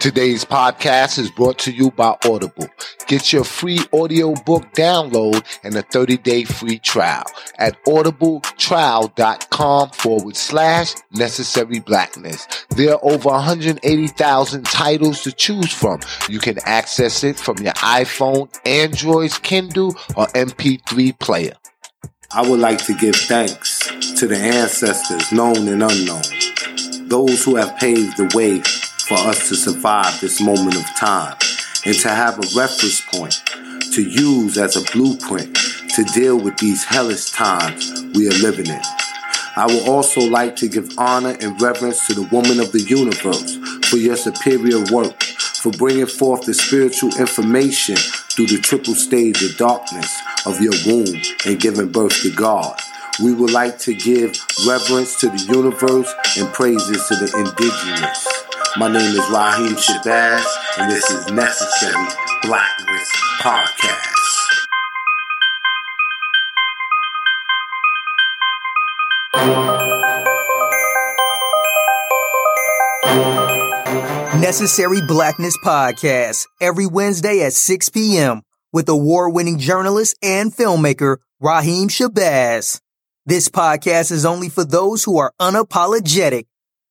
Today's podcast is brought to you by Audible. Get your free audiobook download and a 30 day free trial at audibletrial.com forward slash necessary blackness. There are over 180,000 titles to choose from. You can access it from your iPhone, Android's Kindle, or MP3 player. I would like to give thanks to the ancestors, known and unknown, those who have paved the way for us to survive this moment of time and to have a reference point to use as a blueprint to deal with these hellish times we are living in. I would also like to give honor and reverence to the woman of the universe for your superior work, for bringing forth the spiritual information through the triple stage of darkness of your womb and giving birth to God. We would like to give reverence to the universe and praises to the indigenous. My name is Raheem Shabazz, and this is Necessary Blackness Podcast. Necessary Blackness Podcast, every Wednesday at 6 p.m. with award winning journalist and filmmaker Raheem Shabazz. This podcast is only for those who are unapologetic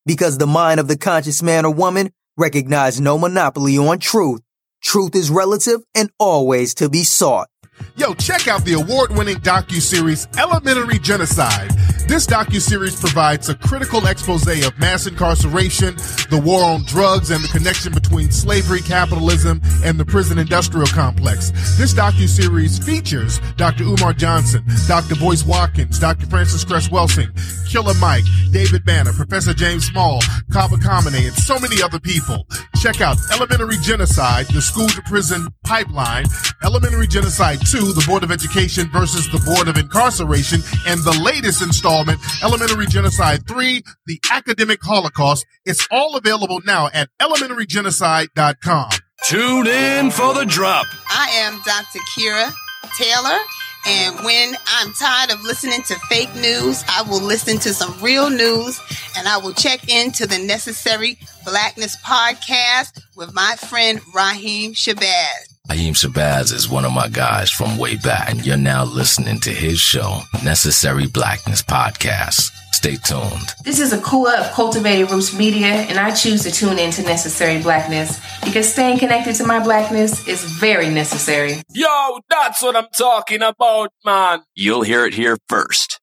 because the mind of the conscious man or woman recognize no monopoly on truth. Truth is relative and always to be sought. Yo, check out the award-winning docu-series Elementary Genocide. This docu-series provides a critical expose of mass incarceration, the war on drugs, and the connection between slavery, capitalism, and the prison industrial complex. This docu-series features Dr. Umar Johnson, Dr. Boyce Watkins, Dr. Frances Cress Welsing, Killer Mike, David Banner, Professor James Small, Kaba Kamene, and so many other people. Check out Elementary Genocide, the school to prison pipeline, Elementary Genocide 2, the Board of Education versus the Board of Incarceration, and the latest installment, Elementary Genocide 3, the Academic Holocaust. It's all available now at elementarygenocide.com. Tune in for the drop. I am Dr. Kira Taylor. And when I'm tired of listening to fake news, I will listen to some real news and I will check into the Necessary Blackness podcast with my friend Raheem Shabazz. Raheem Shabazz is one of my guys from way back, and you're now listening to his show, Necessary Blackness Podcast. Stay tuned. This is a Kula of Cultivated Roots Media, and I choose to tune in to Necessary Blackness because staying connected to my blackness is very necessary. Yo, that's what I'm talking about, man. You'll hear it here first.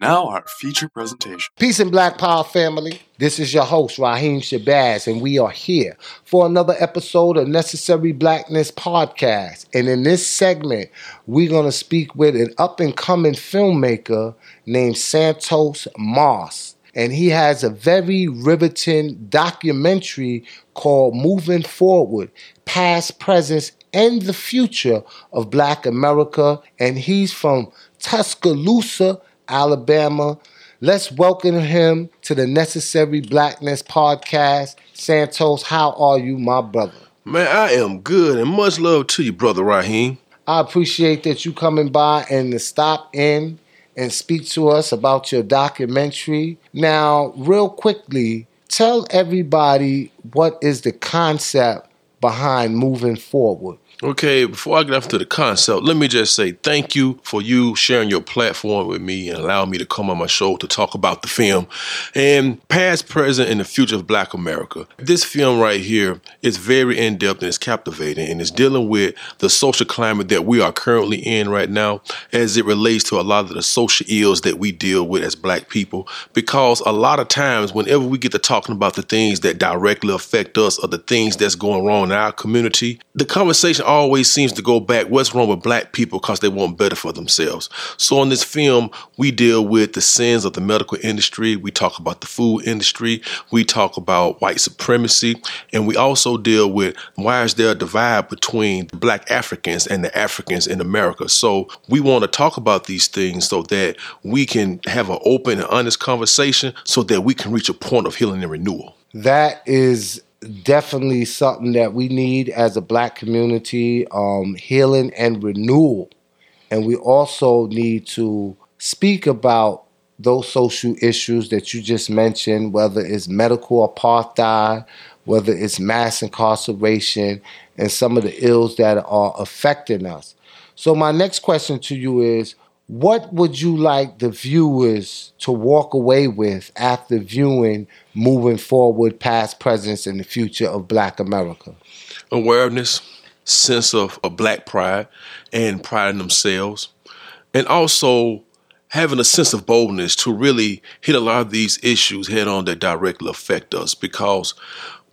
Now, our feature presentation. Peace and Black Power family. This is your host, Raheem Shabazz, and we are here for another episode of Necessary Blackness Podcast. And in this segment, we're going to speak with an up and coming filmmaker named Santos Moss. And he has a very riveting documentary called Moving Forward Past, Presence, and the Future of Black America. And he's from Tuscaloosa, Alabama. Let's welcome him to the Necessary Blackness podcast. Santos, how are you, my brother? Man, I am good and much love to you, brother Raheem. I appreciate that you coming by and to stop in and speak to us about your documentary. Now, real quickly, tell everybody what is the concept behind moving forward. Okay, before I get into the concept, let me just say thank you for you sharing your platform with me and allowing me to come on my show to talk about the film and past, present, and the future of Black America. This film right here is very in depth and it's captivating and it's dealing with the social climate that we are currently in right now as it relates to a lot of the social ills that we deal with as Black people. Because a lot of times, whenever we get to talking about the things that directly affect us or the things that's going wrong in our community, the conversation always seems to go back what's wrong with black people because they want better for themselves. So in this film, we deal with the sins of the medical industry, we talk about the food industry, we talk about white supremacy, and we also deal with why is there a divide between black Africans and the Africans in America. So we want to talk about these things so that we can have an open and honest conversation so that we can reach a point of healing and renewal. That is definitely something that we need as a black community um, healing and renewal. And we also need to speak about those social issues that you just mentioned, whether it's medical apartheid, whether it's mass incarceration, and some of the ills that are affecting us. So, my next question to you is what would you like the viewers to walk away with after viewing moving forward, past, present, and the future of Black America? Awareness, sense of, of black pride and pride in themselves, and also having a sense of boldness to really hit a lot of these issues head on that directly affect us. Because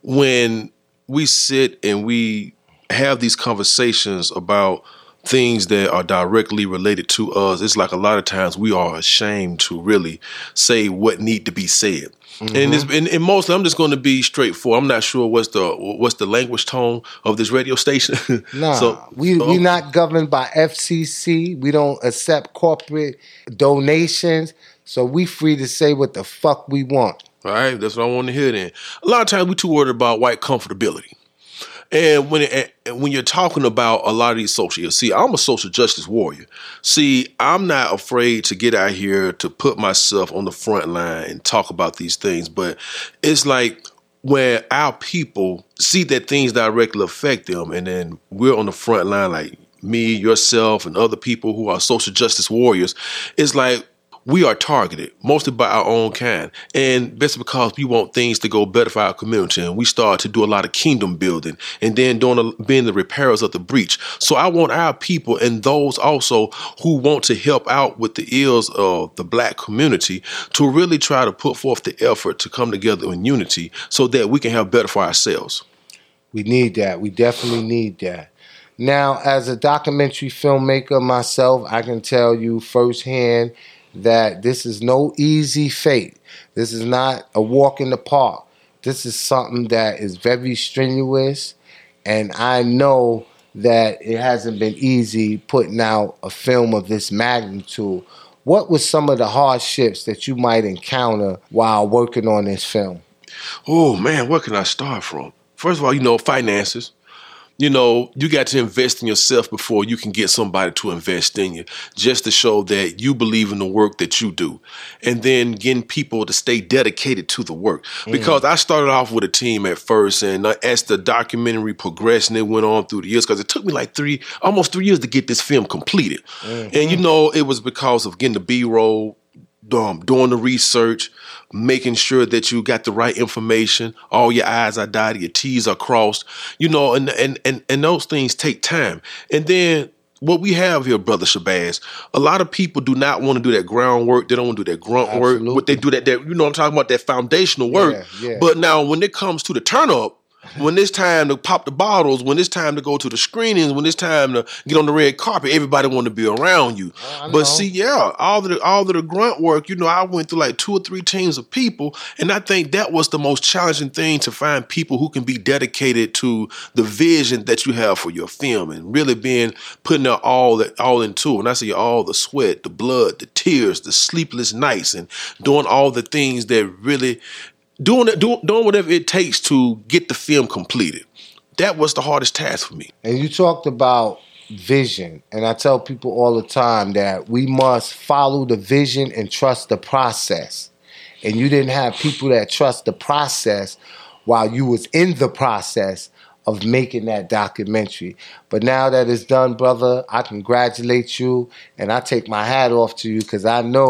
when we sit and we have these conversations about things that are directly related to us, it's like a lot of times we are ashamed to really say what need to be said. Mm-hmm. And, it's, and, and, mostly, I'm just going to be straightforward. I'm not sure what's the what's the language tone of this radio station. nah, so, we we not governed by FCC. We don't accept corporate donations, so we free to say what the fuck we want. All right, that's what I want to hear. Then a lot of times we too worried about white comfortability. And when it, when you're talking about a lot of these social, see, I'm a social justice warrior. See, I'm not afraid to get out here to put myself on the front line and talk about these things. But it's like where our people see that things directly affect them, and then we're on the front line, like me, yourself, and other people who are social justice warriors. It's like we are targeted mostly by our own kind. And that's because we want things to go better for our community. And we start to do a lot of kingdom building and then doing a, being the repairers of the breach. So I want our people and those also who want to help out with the ills of the black community to really try to put forth the effort to come together in unity so that we can have better for ourselves. We need that. We definitely need that. Now, as a documentary filmmaker myself, I can tell you firsthand that this is no easy fate. This is not a walk in the park. This is something that is very strenuous, and I know that it hasn't been easy putting out a film of this magnitude. What were some of the hardships that you might encounter while working on this film? Oh man, where can I start from? First of all, you know, finances you know, you got to invest in yourself before you can get somebody to invest in you, just to show that you believe in the work that you do. And then getting people to stay dedicated to the work. Mm. Because I started off with a team at first, and as the documentary progressed and it went on through the years, because it took me like three, almost three years to get this film completed. Mm-hmm. And you know, it was because of getting the B roll, um, doing the research, making sure that you got the right information, all your I's are dotted, your T's are crossed, you know, and and and, and those things take time. And then what we have here, brother Shabazz, a lot of people do not want to do that groundwork. They don't want to do that grunt Absolutely. work. What they do that, that you know, I'm talking about that foundational work. Yeah, yeah. But now, when it comes to the turn up, when it's time to pop the bottles, when it's time to go to the screenings, when it's time to get on the red carpet, everybody want to be around you. But see, yeah, all the all of the grunt work, you know, I went through like two or three teams of people, and I think that was the most challenging thing to find people who can be dedicated to the vision that you have for your film and really being putting out all that all into it. And I say all the sweat, the blood, the tears, the sleepless nights, and doing all the things that really doing it, doing, doing whatever it takes to get the film completed. That was the hardest task for me. And you talked about vision, and I tell people all the time that we must follow the vision and trust the process. And you didn't have people that trust the process while you was in the process of making that documentary. But now that it's done, brother, I congratulate you and I take my hat off to you because I know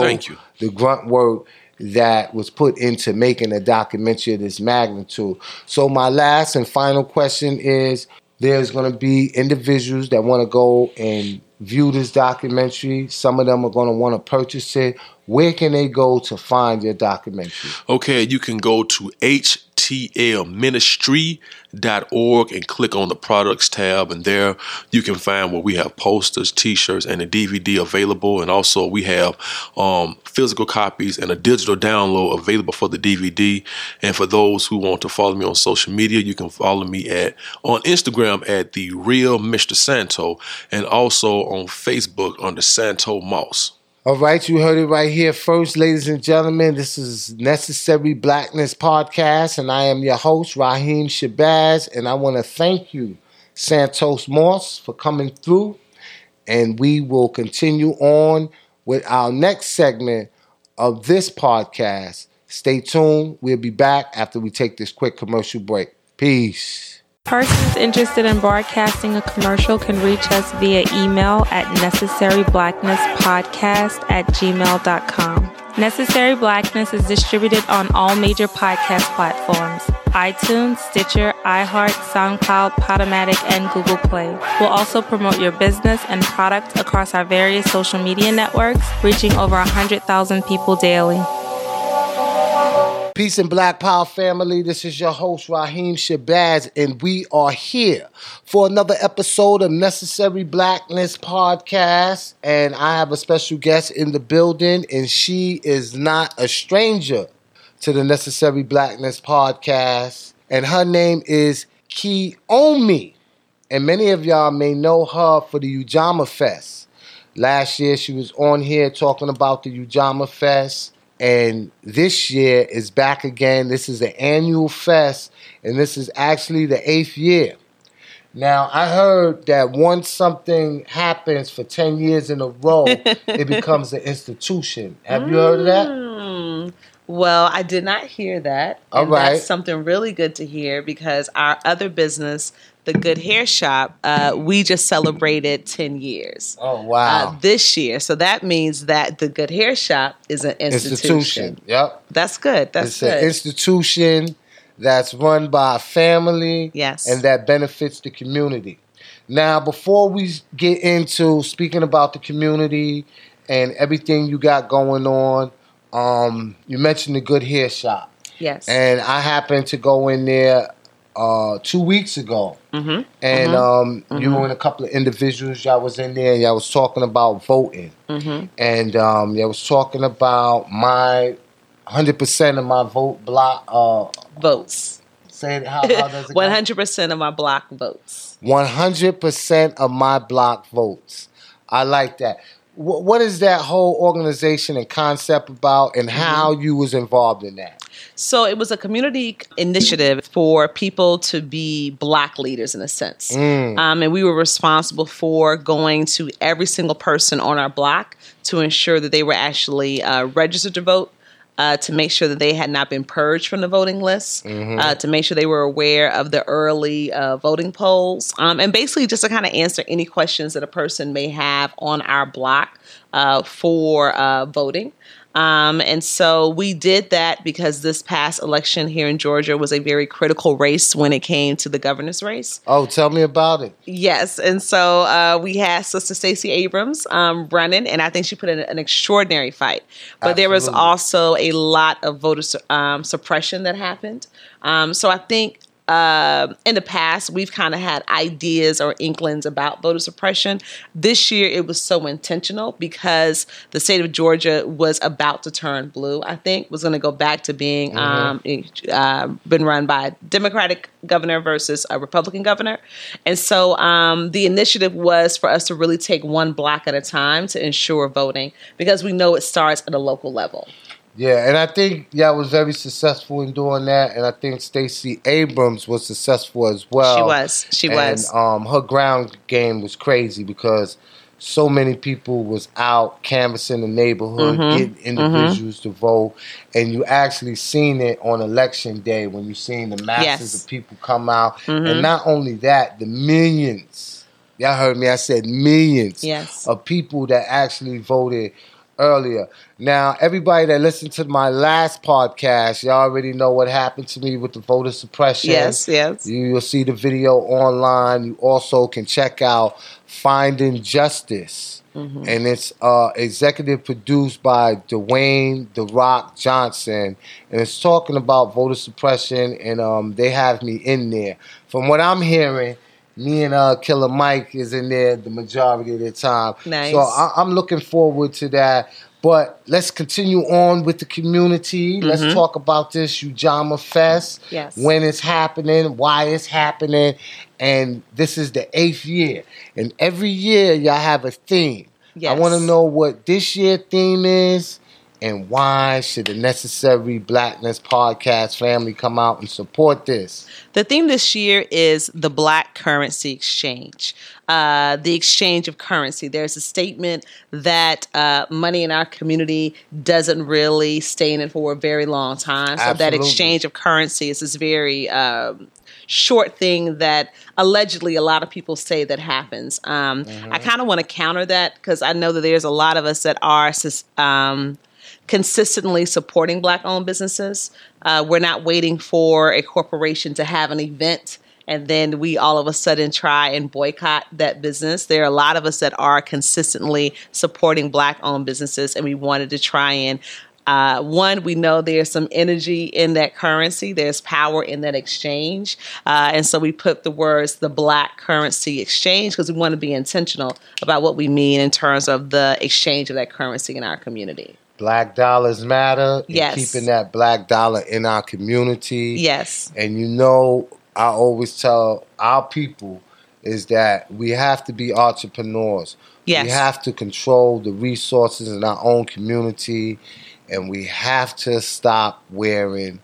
the grunt work that was put into making a documentary of this magnitude. So my last and final question is there's going to be individuals that want to go and view this documentary. Some of them are going to want to purchase it. Where can they go to find your documentary? Okay, you can go to htlministry.org and click on the products tab, and there you can find where we have posters, t-shirts, and a DVD available, and also we have um, physical copies and a digital download available for the DVD. And for those who want to follow me on social media, you can follow me at on Instagram at the real Mr. Santo, and also on Facebook under Santo Moss. All right, you heard it right here first, ladies and gentlemen. This is Necessary Blackness Podcast, and I am your host, Raheem Shabazz, and I want to thank you, Santos Moss, for coming through. And we will continue on with our next segment of this podcast. Stay tuned. We'll be back after we take this quick commercial break. Peace. Persons interested in broadcasting a commercial can reach us via email at necessaryblacknesspodcast at gmail.com. Necessary Blackness is distributed on all major podcast platforms iTunes, Stitcher, iHeart, SoundCloud, Podomatic, and Google Play. We'll also promote your business and product across our various social media networks, reaching over 100,000 people daily. Peace and Black Power family. This is your host, Raheem Shabazz, and we are here for another episode of Necessary Blackness Podcast. And I have a special guest in the building, and she is not a stranger to the Necessary Blackness Podcast. And her name is Kiyomi. And many of y'all may know her for the Ujamaa Fest. Last year, she was on here talking about the Ujamaa Fest and this year is back again. This is an annual fest, and this is actually the eighth year. Now, I heard that once something happens for 10 years in a row, it becomes an institution. Have you heard of that? Mm. Well, I did not hear that. All and right. That's something really good to hear because our other business, the Good Hair Shop, uh, we just celebrated 10 years. Oh, wow. Uh, this year. So that means that the Good Hair Shop is an institution. institution. Yep. That's good. That's good. it's good. an institution that's run by a family Yes. and that benefits the community. Now, before we get into speaking about the community and everything you got going on, um, you mentioned the Good Hair Shop. yes. And I happened to go in there uh, two weeks ago. Mhm. And Mhm. um, you and a couple of individuals, y'all was in there and y'all was talking about voting. Mhm. And um, y'all was talking about my 100% of my vote block. Uh, votes. Say it, how, how does it go? 100% of my block votes. 100% of my block votes. I like that. Wh- what is that whole organization and concept about and how you was involved in that? So it was a community initiative for people to be black leaders in a sense. Mm. Um, and we were responsible for going to every single person on our block to ensure that they were actually uh, registered to vote. Uh, to make sure that they had not been purged from the voting list, Mhm. uh, to make sure they were aware of the early uh, voting polls, um, and basically just to kind of answer any questions that a person may have on our block uh, for uh, voting. Um, and so we did that because this past election here in Georgia was a very critical race when it came to the governor's race. Oh, tell me about it. Yes, and so uh, we had Sister Stacey Abrams um, running, and I think she put in an extraordinary fight. But there was also a lot of voter su- um, suppression that happened. Um, so I think uh, in the past we've kind of had ideas or inklings about voter suppression. This year it was so intentional because the state of Georgia was about to turn blue. I think was going to go back to being um, uh, been run by a Democratic governor versus a Republican governor, and so um, the initiative was for us to really take one block at a time to ensure voting because we know it starts at a local level. Yeah, and I think y'all was very successful in doing that, and I think Stacey Abrams was successful as well. She was. She and, was. Um, her ground game was crazy because so many people was out canvassing the neighborhood, Mhm. getting individuals to vote, and you actually seen it on election day when you seen the masses Yes. of people come out, Mhm. and not only that, the millions. Y'all heard me. I said millions Yes. of people that actually voted earlier. Now, everybody that listened to my last podcast, y'all already know what happened to me with the voter suppression. Yes, yes. You, you'll see the video online. You also can check out Finding Justice. Mhm. And it's uh, executive produced by Dwayne The Rock Johnson. And it's talking about voter suppression, and um, they have me in there. From what I'm hearing, me and uh, Killer Mike is in there the majority of the time. Nice. So I, I'm looking forward to that. But let's continue on with the community. Let's Mhm. talk about this Ujamaa Fest. Yes. When it's happening, why it's happening. And this is the eighth year. And every year y'all have a theme. Yes. I want to know what this year theme is And why should the Necessary Blackness podcast family come out and support this? The theme this year is the Black Currency Exchange. Uh, the exchange of currency. There's a statement that uh, money in our community doesn't really stay in it for a very long time. So that exchange of currency is this very um, short thing that allegedly a lot of people say that happens. Um, I kind of want to counter that because I know that there's a lot of us that are um, consistently supporting black owned businesses. Uh, we're not waiting for a corporation to have an event and then we all of a sudden try and boycott that business. There are a lot of us that are consistently supporting black owned businesses, and we wanted to try and uh, one, we know there's some energy in that currency. There's power in that exchange. Uh, and so we put the words the black currency exchange because we want to be intentional about what we mean in terms of the exchange of that currency in our community. Black dollars matter. and Yes. Keeping that black dollar in our community. Yes. And you know, I always tell our people is that we have to be entrepreneurs. Yes. We have to control the resources in our own community and we have to stop wearing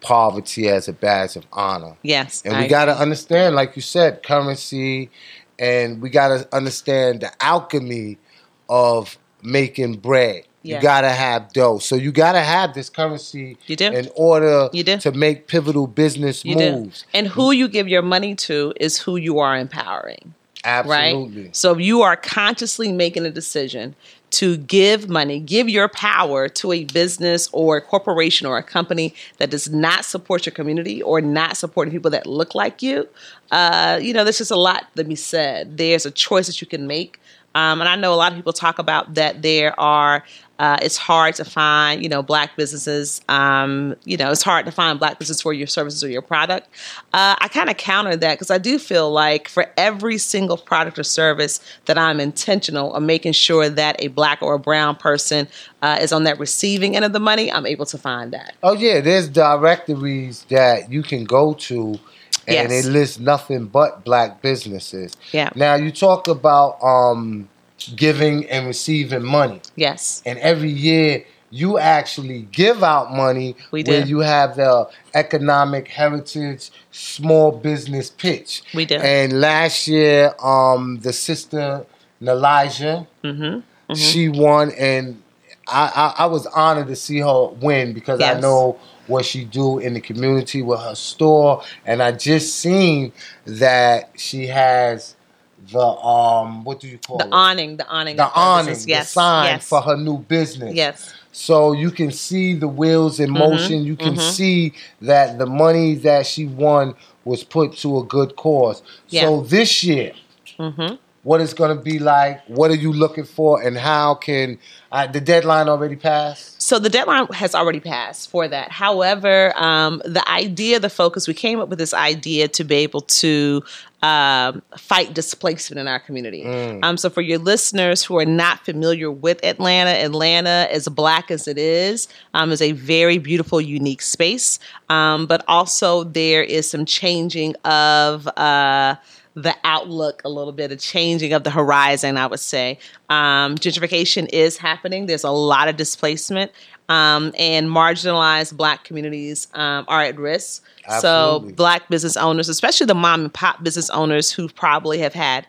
poverty as a badge of honor. Yes. And I we got to understand, like you said, currency, and we got to understand the alchemy of making bread. Yeah. You got to have dough. So you got to have this currency You do. in order You do. to make pivotal business You do. moves. And who you give your money to is who you are empowering. Absolutely. Right? So if you are consciously making a decision to give money, give your power to a business or a corporation or a company that does not support your community or not supporting people that look like you, uh, you know, there's just a lot that be said. There's a choice that you can make. Um, and I know a lot of people talk about that there are, uh, it's hard to find, you know, black businesses. Um, you know, it's hard to find black businesses for your services or your product. Uh, I kind of counter that because I do feel like for every single product or service that I'm intentional of making sure that a black or a brown person uh, is on that receiving end of the money, I'm able to find that. Oh yeah, there's directories that you can go to, and Yes. it lists nothing but black businesses. Yeah. Now you talk about um, giving and receiving money, Yes. and every year you actually give out money We where you have the economic heritage small business pitch. We do. And last year, um, the sister Nelijah, Mm-hmm. she won, and I, I, I was honored to see her win because I know what she do in the community with her store, and I just seen that she has the um what do you call The it? awning, the awning. the awning, business. the Yes. sign yes. for her new business. Yes. So you can see the wheels in Mhm, motion. You can mhm. see that the money that she won was put to a good cause. So this year, Mm-hmm. what it's going to be like? What are you looking for, and how can uh, the deadline already passed? So the deadline has already passed for that. However, um, the idea, the focus, we came up with this idea to be able to um, fight displacement in our community. Um, so for your listeners who are not familiar with Atlanta, Atlanta, as black as it is, um, is a very beautiful, unique space. Um, but also there is some changing of. Uh, the outlook a little bit, a changing of the horizon, I would say. Um, gentrification is happening. There's a lot of displacement, um, and marginalized Black communities um, are at risk. Absolutely. So, Black business owners, especially the mom and pop business owners who probably have had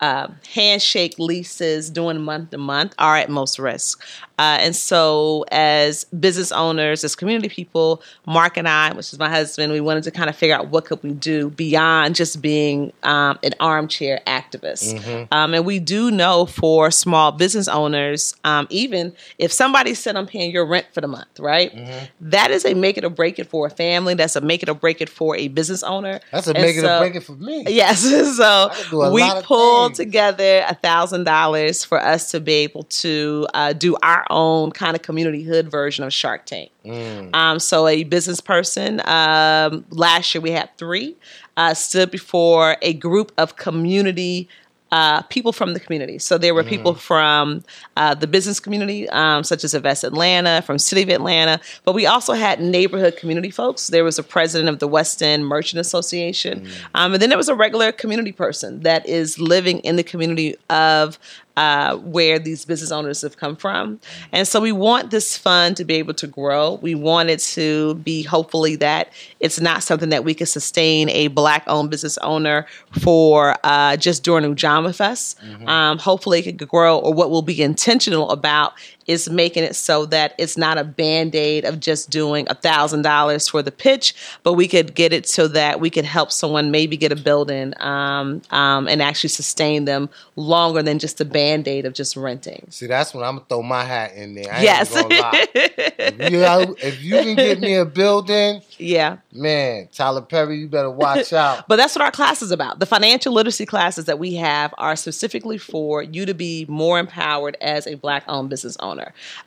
uh, handshake leases doing month to month are at most risk. Uh, and so, as business owners, as community people, Mark and I, which is my husband, we wanted to kind of figure out what could we do beyond just being um, an armchair activist. Um, and we do know for small business owners, um, even if somebody said, "I'm paying your rent for the month," right? That is a make it or break it for a family. That's a make it or break it for a business owner. That's a And make it so- or break it for me. Yes. So can do a we pulled things. together a thousand dollars for us to be able to uh, do our own kind of community hood version of Shark Tank. Mm. Um, so a business person, um, last year we had three, uh, stood before a group of community uh, people from the community. So there were people from uh, the business community, um, such as Invest Atlanta, from City of Atlanta, but we also had neighborhood community folks. There was a president of the West End Merchant Association, um, and then there was a regular community person that is living in the community of uh, where these business owners have come from. And so we want this fund to be able to grow. We want it to be hopefully that it's not something that we can sustain a black owned business owner for uh, just during Ujamaa Fest. Um, hopefully it could grow, or what we'll be intentional about is making it so that it's not a band-aid of just doing a thousand dollars for the pitch but we could get it so that we could help someone maybe get a building um, um, and actually sustain them longer than just a band-aid of just renting See, that's when I'm gonna throw my hat in there. I yes ain't gonna lie. if, you, if you can get me a building, yeah man, Tyler Perry, you better watch out. But that's what our class is about. The financial literacy classes that we have are specifically for you to be more empowered as a black owned business owner.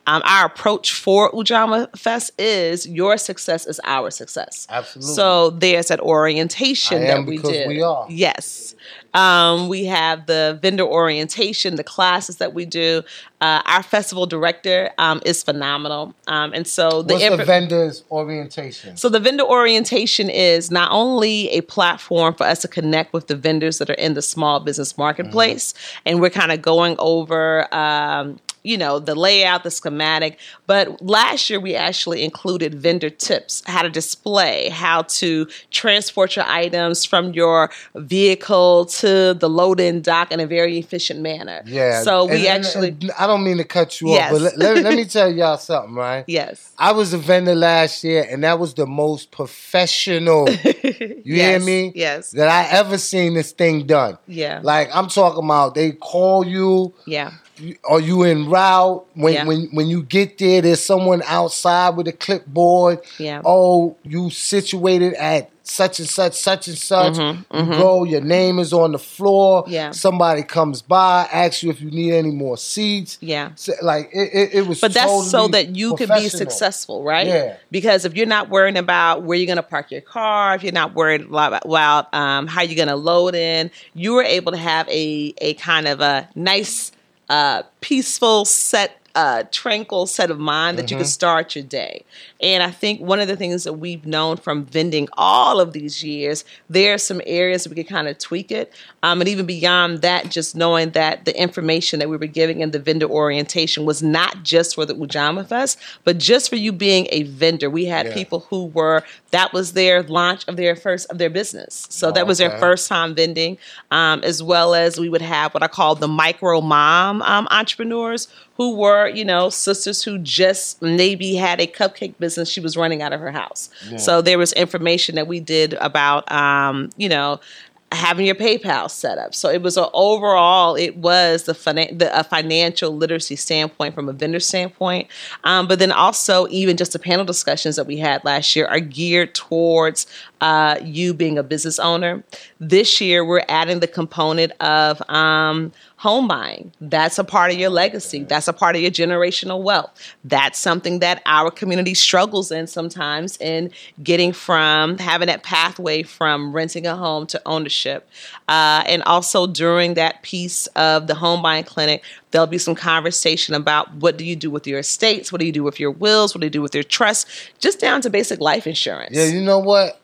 Um, our approach for Ujamaa Fest is your success is our success. Absolutely. So there's that orientation that we because did. we are. Yes. Um, we have the vendor orientation, the classes that we do. Uh, our festival director um, is phenomenal. Um, and so the What's the vendor's orientation? so the vendor orientation is not only a platform for us to connect with the vendors that are in the small business marketplace, and we're kind of going over. You know the layout the schematic but last year we actually included vendor tips how to display how to transport your items from your vehicle to the load-in dock in a very efficient manner Yeah. so we and- and- actually and I don't mean to cut you Yes. off, but let, let, me tell y'all something, right? yes I was a vendor last year, and that was the most professional. You hear Yes, me? yes. That I ever seen this thing done. yeah Like I'm talking about, they call you. yeah Are you en route? When Yeah. when when you get there, there's someone outside with a clipboard. Yeah. Oh, you situated at such and such, such and such. Mhm, You mhm. go, your name is on the floor. Yeah. Somebody comes by, asks you if you need any more seats. yeah So, like it, it, it was. But that's so that you can be successful, right? Yeah. Because if you're not worrying about where you're going to park your car, if you're not worried about, about um, how you're going to load in, you were able to have a a kind of a nice, uh, peaceful set. Uh, tranquil set of mind that you can start your day. And I think one of the things that we've known from vending all of these years, there are some areas we could kind of tweak it. Um, and even beyond that, just knowing that the information that we were giving in the vendor orientation was not just for the Ujamaa Fest, but just for you being a vendor. We had Yeah. people who were, that was their launch of their first, of their business. So that was their first time vending, um, as well as we would have what I call the micro mom um, entrepreneurs who were, you know, sisters who just maybe had a cupcake business she was running out of her house. Yeah. So there was information that we did about, um, you know, having your PayPal set up. So it was a, overall, it was the, finan- the a financial literacy standpoint from a vendor standpoint. Um, but then also, even just the panel discussions that we had last year are geared towards uh, you being a business owner. This year, we're adding the component of um, home buying. That's a part of your legacy. That's a part of your generational wealth. That's something that our community struggles in sometimes in getting from having that pathway from renting a home to ownership. Uh, and also during that piece of the home buying clinic, there'll be some conversation about what do you do with your estates? What do you do with your wills? What do you do with your trust? Just down to basic life insurance. Yeah, you know what?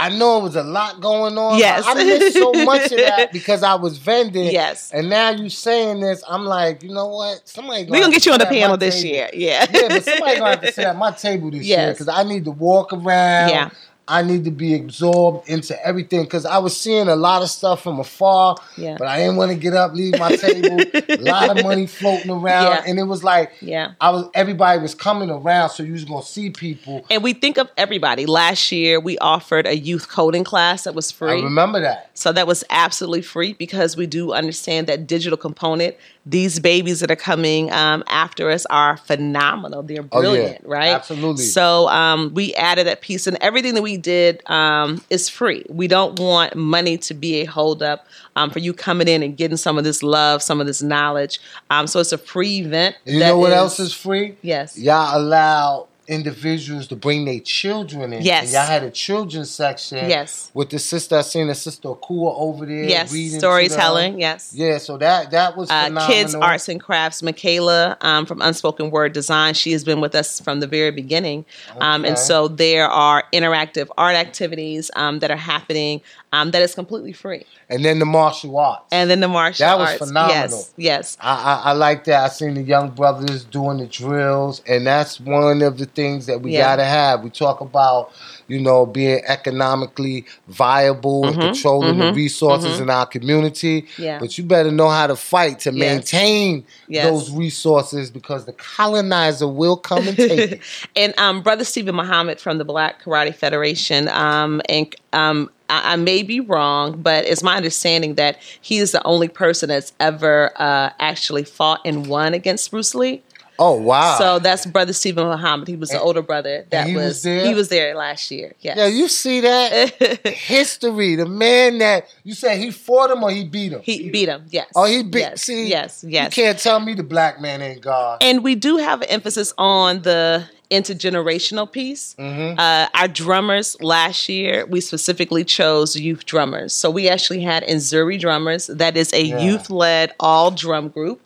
I know it was a lot going on. Yes. I missed so much of that because I was vending. Yes. And now you saying this, I'm like, you know what? Somebody We're gonna get you on the sit at my panel this table. year. Yeah. Yeah, but somebody gonna have to sit at my table this year because I need to walk around. Yeah. I need to be absorbed into everything because I was seeing a lot of stuff from afar, Yeah. but I didn't want to get up, leave my table. a lot of money floating around, Yeah. and it was like, Yeah. I was everybody was coming around, so you was gonna see people. And we think of everybody. Last year, we offered a youth coding class that was free. I remember that. So that was absolutely free because we do understand that digital component. These babies that are coming um, after us are phenomenal. They're Oh, yeah. brilliant, right? Absolutely. So um, we added that piece, and everything that we did um, is free. We don't want money to be a holdup um, for you coming in and getting some of this love, some of this knowledge. Um, so it's a free event. You know what is- else is free? Yes. Y'all allow individuals to bring their children in. Yes. And y'all had a children's section. Yes. With the sister, I seen the sister Akua over there. Yes, reading storytelling, yes. Yeah, so that that was uh, kids arts and crafts michaela um, from unspoken word design she has been with us from the very beginning um, and so there are interactive art activities um, that are happening um, that is completely free And then the martial arts. and then the martial arts. That was phenomenal. yes yes I, I, I like that. I seen the young brothers doing the drills, and that's one of the things that we Yeah. gotta have. We talk about, you know, being economically viable and Mhm, controlling the mhm, resources mhm. in our community. Yeah. But you better know how to fight to Yes. maintain Yes. those resources because the colonizer will come and take it. and um, brother Stephen Muhammad from the Black Karate Federation, um, and um, I, I may be wrong, but it's my understanding that he is the only person that's ever uh, actually fought and won against Bruce Lee. Oh wow! So that's brother Stephen Muhammad. He was the older brother that he was, was there? he was there last year. Yes. yeah, you see that history. The man that you said he fought him or he beat him. He beat him. Yes. Oh, he beat. Yes. See, Yes. Yes. You can't tell me the black man ain't God. And we do have an emphasis on the intergenerational piece. Mm-hmm. Uh, our drummers last year, we specifically chose youth drummers. So we actually had Inzuri Drummers. That is a Yeah. youth led all drum group.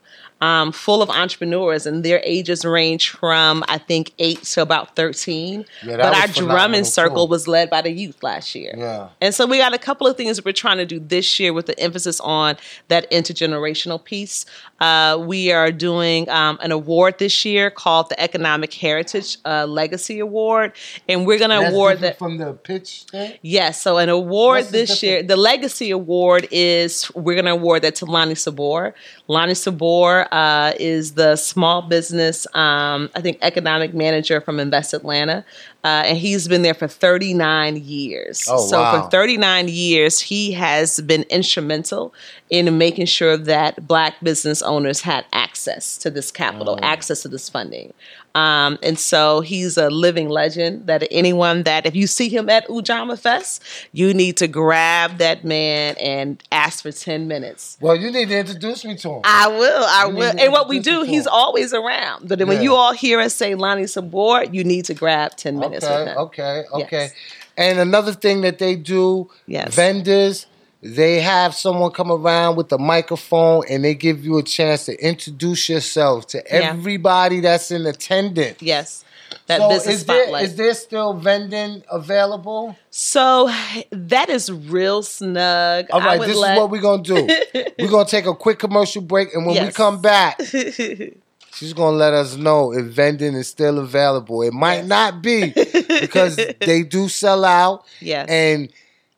Um, full of entrepreneurs, and their ages range from I think eight to about thirteen. Yeah, but our drumming circle too. was led by the youth last year. Yeah. And so we got a couple of things that we're trying to do this year with the emphasis on that intergenerational piece. Uh, we are doing um, an award this year called the Economic Heritage uh, Legacy Award, and we're going to award that. from the pitch thing. Yes, so an award What's this year. The Legacy Award is we're going to award that to Lonnie Sabor. Lonnie Sabor uh, is the small business, um, I think, economic manager from Invest Atlanta, uh, and he's been there for 39 years. Oh, so wow. for 39 years, he has been instrumental in making sure that Black business owners had access to this capital, access to this funding. Um, and so he's a living legend that anyone that, if you see him at Ujamaa Fest, you need to grab that man and ask for 10 minutes. Well, you need to introduce me to him. I will, I You will. And what we do, he's always around. But when Yeah. you all hear us say Lonnie Sabor, you need to grab 10 minutes with Okay, him. okay, okay. Yes. And another thing that they do, Yes. vendors, they have someone come around with a microphone and they give you a chance to introduce yourself to Yeah. everybody that's in attendance. Yes. That so business is there, spotlight. is there still vending available? So that is real snug. All I would this let- is what we're gonna do. we're gonna take a quick commercial break, and when we come back, she's gonna let us know if vending is still available. It might not be because they do sell out, Yes. and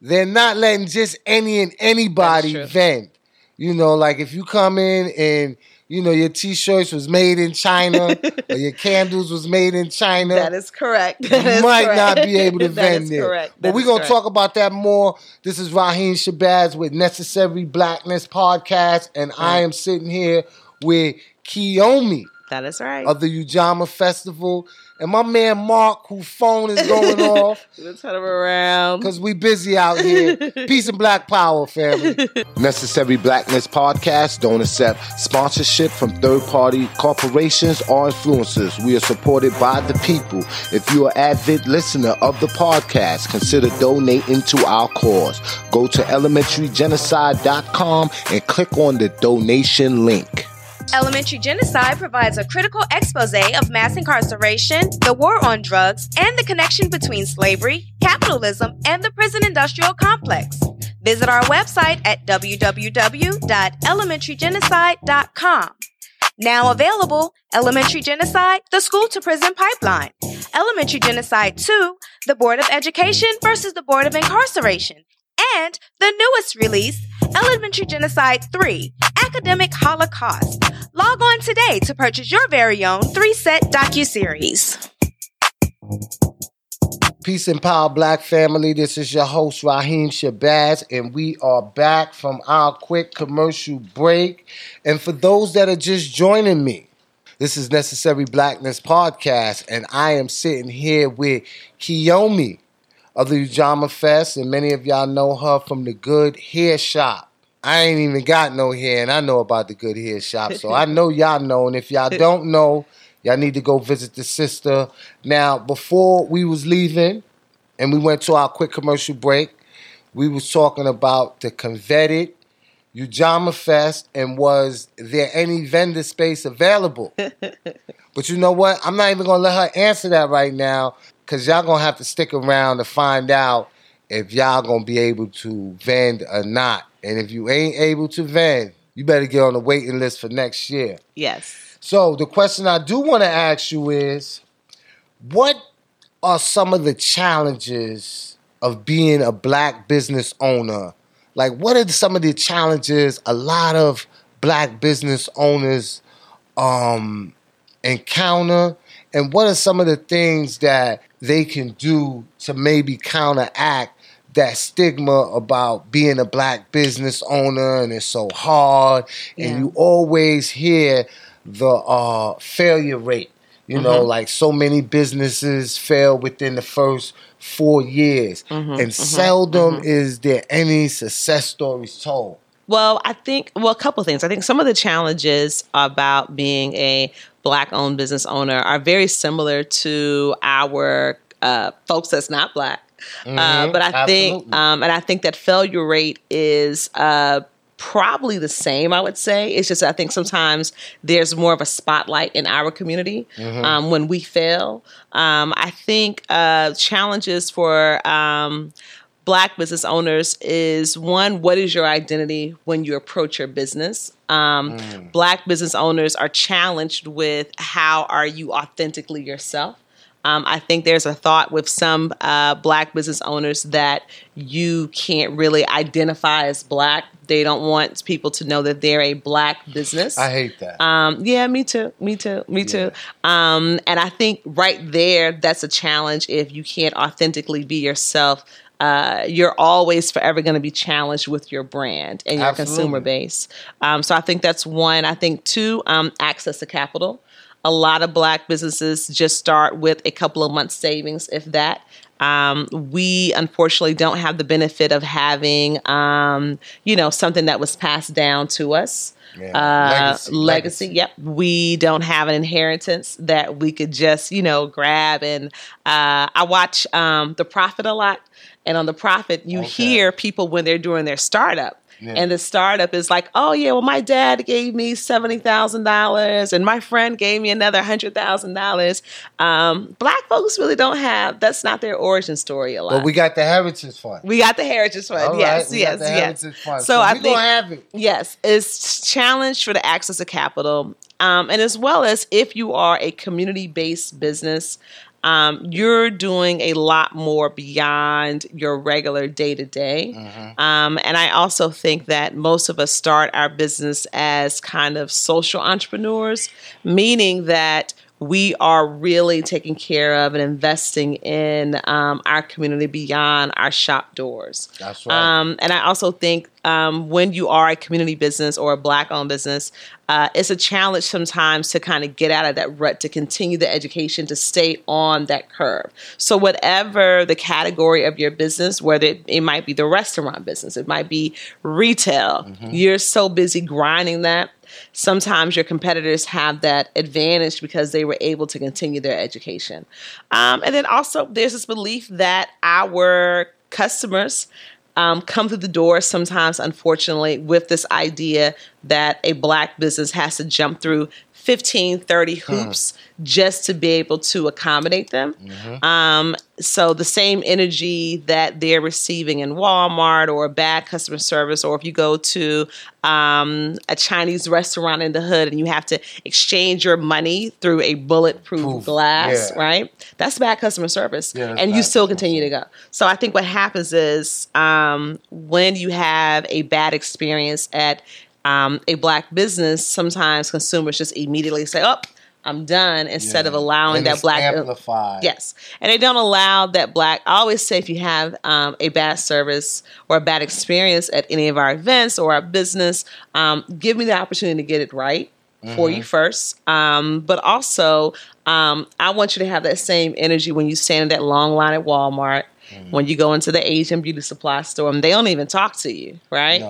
they're not letting just any and anybody vent. You know, like if you come in and you know your T-shirts was made in China or your candles was made in China. That is correct. you That is might correct. not be able to That vend is there. correct. But That we're gonna correct. talk about that more. This is Raheem Shabazz with Necessary Blackness Podcast, and I mm. am sitting here with Kiyomi That is right. of the Ujamaa Festival, and my man Mark, whose phone is going off Let's turn him around. because we busy out here. Peace and black power, family. Necessary Blackness Podcast don't accept sponsorship from third party corporations or influencers. We are supported by the people. If you are an avid listener of the podcast, consider donating to our cause. Go to elementarygenocide.com and click on the donation link. Elementary Genocide provides a critical expose of mass incarceration, the war on drugs, and the connection between slavery, capitalism, and the prison industrial complex. Visit our website at www.elementarygenocide.com. Now available, Elementary Genocide, the School to Prison Pipeline. Elementary Genocide 2, the Board of Education versus the Board of Incarceration. And the newest release, Elementary Genocide 3, Academic Holocaust. Log on today to purchase your very own three-set docuseries. Peace and power, black family. This is your host, Raheem Shabazz, and we are back from our quick commercial break. And for those that are just joining me, this is Necessary Blackness Podcast, and I am sitting here with Kiyomi of the Ujamaa Fest, and many of y'all know her from the Good Hair Shop. I ain't even got no hair, and I know about the Good Hair Shop, so I know y'all know. And if y'all don't know, Y'all need to go visit the sister. Now, before we was leaving, and we went to our quick commercial break, we was talking about the Convetted Ujamaa Fest and was there any vendor space available? but you know what? I'm not even gonna let her answer that right now because y'all gonna have to stick around to find out if y'all gonna be able to vend or not. And if you ain't able to vend, you better get on the waiting list for next year. Yes. So the question I do want to ask you is, what are some of the challenges of being a black business owner? Like, what are some of the challenges a lot of black business owners um, encounter? And what are some of the things that they can do to maybe counteract that stigma about being a black business owner and it's so hard Yeah. and you always hear the uh, failure rate you know Mhm. like so many businesses fail within the first four years Mhm, and mhm, seldom is there any success stories told Well, I think well, a couple of things. I think some of the challenges about being a black-owned business owner are very similar to our uh, folks that's not black. uh, Mhm, but I think, um, and I think that failure rate is. Uh, Probably the same, I would say. It's just I think sometimes there's more of a spotlight in our community Mhm. um, when we fail. Um, I think uh, challenges for um, black business owners is one what is your identity when you approach your business um, black business owners are challenged with how are you authentically yourself um, I think there's a thought with some uh, black business owners that you can't really identify as black. They don't want people to know that they're a black business. i hate that Um, yeah, me too. Me too. Me too. Um, and I think right there, that's a challenge. If you can't authentically be yourself, uh, you're always forever going to be challenged with your brand and your consumer base. Um, so I think that's one. I think two, um, access to capital. A lot of black businesses just start with a couple of months savings, if that. Um, we unfortunately don't have the benefit of having, um, you know, something that was passed down to us. Yeah, Uh, legacy, legacy, Yep. We don't have an inheritance that we could just, you know, grab. And uh, I watch um, The Profit a lot. And on The Profit, you hear people when they're doing their startup. Yeah. And the startup is like, oh, yeah, well, my dad gave me $70,000 and my friend gave me another $100,000. Um, black folks really don't have, that's not their origin story a lot. but we got the heritage fund We got the Heritage Fund. All right, yes, got yes, yes. Fund. So, So I think have it. Yes, it's challenged for the access to capital, um, and as well as if you are a community-based business, um, you're doing a lot more beyond your regular day to day. Um, And I also think that most of us start our business as kind of social entrepreneurs, meaning that we are really taking care of and investing in um, our community beyond our shop doors. That's right. Um, and I also think um, when you are a community business or a black owned business, uh, it's a challenge sometimes to kind of get out of that rut, to continue the education, to stay on that curve. So, whatever the category of your business, whether it, it might be the restaurant business, it might be retail, you're so busy grinding that. Sometimes your competitors have that advantage because they were able to continue their education. Um, and then also, there's this belief that our customers um, come through the door sometimes, unfortunately, with this idea that a black business has to jump through 15, 30 hoops just to be able to accommodate them. Um, so the same energy that they're receiving in Walmart or bad customer service, or if you go to um, a Chinese restaurant in the hood and you have to exchange your money through a bulletproof glass, yeah. right? That's bad customer service, Yeah, and you still continue to go. So I think what happens is um, when you have a bad experience at um, a black business, sometimes consumers just immediately say, "Oh, I'm done," instead of allowing that black amplified. Yes, and they don't allow that black. I always say if you have um, a bad service or a bad experience at any of our events or our business, um, give me the opportunity to get it right for Mhm. you first. Um, but also, um, I want you to have that same energy when you stand in that long line at Walmart When you go into the Asian beauty supply store, and they don't even talk to you, right?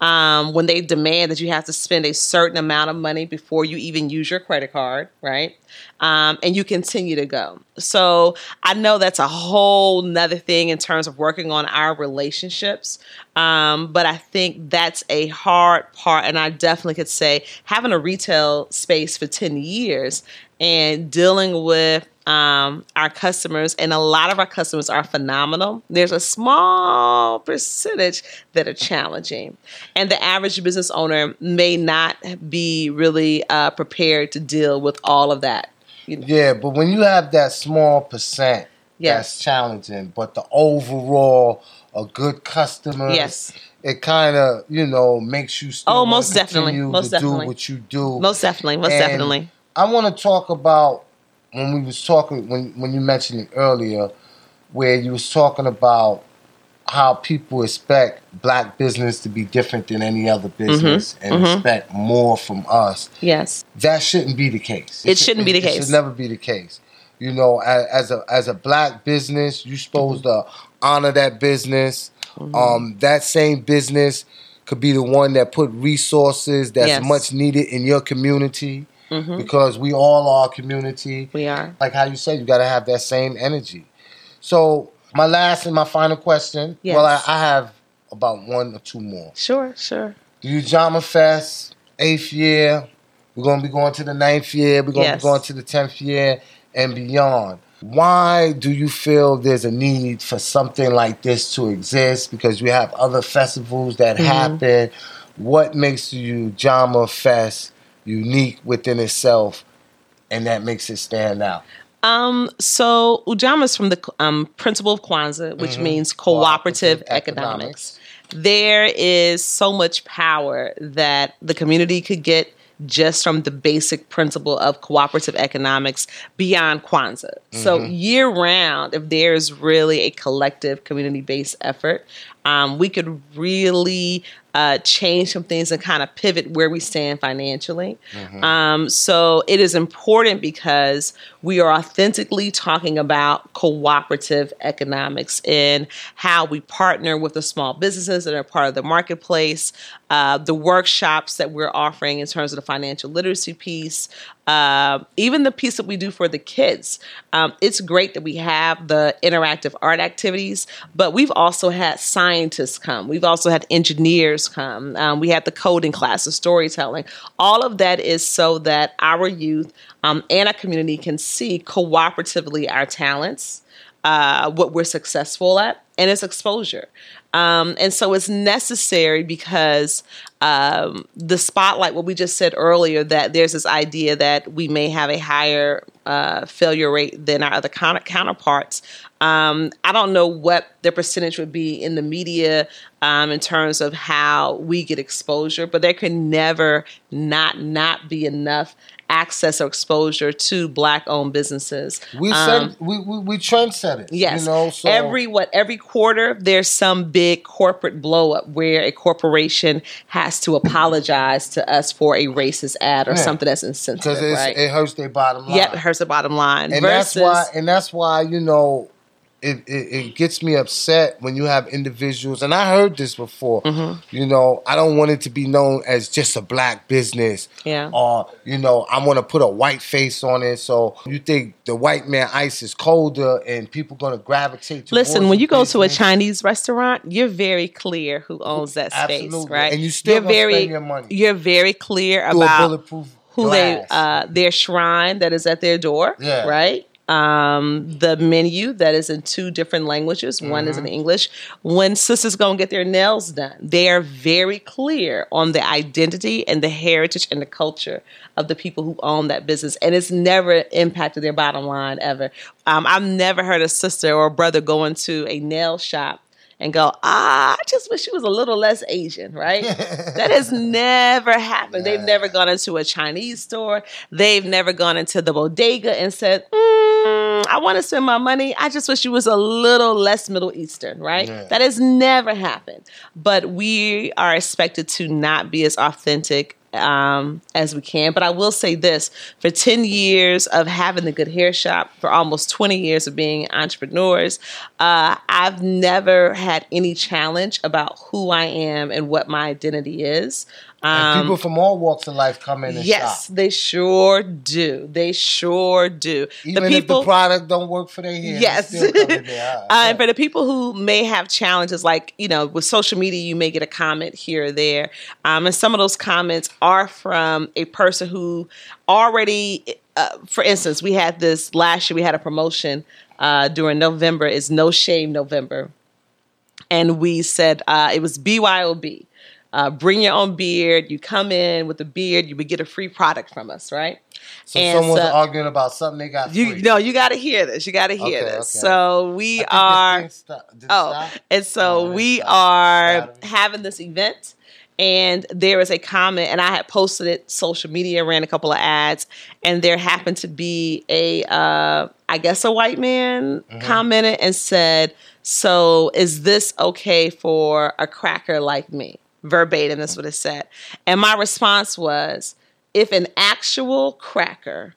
Um, when they demand that you have to spend a certain amount of money before you even use your credit card, right? Um, and you continue to go. So I know that's a whole nother thing in terms of working on our relationships. Um, but I think that's a hard part. And I definitely could say having a retail space for 10 years and dealing with um, our customers, and a lot of our customers are phenomenal. There's a small percentage that are challenging, and the average business owner may not be really uh, prepared to deal with all of that. You know? Yeah, but when you have that small percent, Yes. that's challenging. But the overall, a good customer, Yes. it kind of you know makes you still Oh, most definitely. Most to definitely. do what you do. Most definitely. Most And definitely. I want to talk about when we was talking when when you mentioned it earlier, where you was talking about how people expect black business to be different than any other business and mhm. expect more from us. Yes. That shouldn't be the case. It shouldn't be the It case. It should never be the case. You know, as a as a black business, you're supposed to honor that business. Mm-hmm. Um, that same business could be the one that put resources that's Yes. much needed in your community Mhm. because we all are community. We are. Like how you said, you got to have that same energy. So my last and my final question. Yes. Well, I, I have about one or two more. Sure, sure. The Ujamaa Fest, eighth year. We're gonna be going to the ninth year. We're gonna Yes. be going to the tenth year and beyond. Why do you feel there's a need for something like this to exist? Because we have other festivals that Mhm. happen. What makes the Ujamaa Fest unique within itself, and that makes it stand out? Um, so Ujamaa is from the um, principle of Kwanzaa, which Mhm. means cooperative, Cooperative economics. There is so much power that the community could get just from the basic principle of cooperative economics beyond Kwanzaa. So Mhm. year round, if there's really a collective community based effort, um, we could really uh, change some things and kind of pivot where we stand financially. Um, so it is important because we are authentically talking about cooperative economics and how we partner with the small businesses that are part of the marketplace, uh, the workshops that we're offering in terms of the financial literacy piece, uh, even the piece that we do for the kids. Um, it's great that we have the interactive art activities, but we've also had scientists come. We've also had engineers come. Um, we had the coding class, the storytelling. All of that is so that our youth um, and our community can see cooperatively our talents, uh, what we're successful at, and its exposure. Um, and so it's necessary because um, the spotlight, what we just said earlier, that there's this idea that we may have a higher uh, failure rate than our other counter- counterparts. Um, I don't know what the percentage would be in the media um, in terms of how we get exposure, but there can never not not be enough access or exposure to black-owned businesses. We Um, said we we, we trendsetters. Yes. you know. So every what every quarter there's some big corporate blow up where a corporation has to apologize to us for a racist ad or Yeah. something that's insensitive, because right? it hurts their bottom line. Yep, it hurts the bottom line. and versus, that's why and that's why you know it, it, it gets me upset when you have individuals and i heard this before Mm-hmm. you know i don't want it to be known as just a black business Yeah. or you know i want to put a white face on it so you think the white man ice is colder and people gonna gravitate towards Listen, when you go to a. Chinese restaurant, you're very clear who owns that space, Absolutely. right? And you still you're very, spend your money. You're very clear Through about who they uh, their shrine that is at their door, Yeah. right? Um, the menu that is in two different languages. One is in Mm-hmm. English. When sisters go and get their nails done, they are very clear on the identity and the heritage and the culture of the people who own that business, and it's never impacted their bottom line ever. Um, I've never heard a sister or a brother go into a nail shop and go, ah, I just wish she was a little less Asian, right? that has never happened. They've never gone into a Chinese store. They've never gone into the bodega and said, mm, I want to spend my money. I just wish she was a little less Middle Eastern, right? Yeah. That has never happened. But we are expected to not be as authentic um, as we can. But I will say this for 10 years of having the Good Hair Shop, for almost 20 years of being entrepreneurs, uh, I've never had any challenge about who I am and what my identity is. And Um, people from all walks of life come in and yes, shop. they sure do. They sure do. Even the people, if the product don't work for their hair, Yes. Uh, and for the people who may have challenges, like you know, with social media, you may get a comment here or there, um, and some of those comments are from a person who already, uh, for instance, we had this last year. We had a promotion uh, during November. It's No Shame November, and we said uh, it was BYOB. Uh, bring your own beard. You come in with a beard, you would get a free product from us, right? so and someone's so- arguing about something they got you free. no, you got to hear this. You got to hear Okay, this. okay. So we I think this are. thing sto- did it Oh, stop? and so we are having this event, and there is a comment, and I had posted it social media, ran a couple of ads, and there happened to be a, uh, I guess, a white man Mm-hmm. commented and said, "So is this okay for a cracker like me?" Verbatim, that's what it said, and my response was, "If an actual cracker."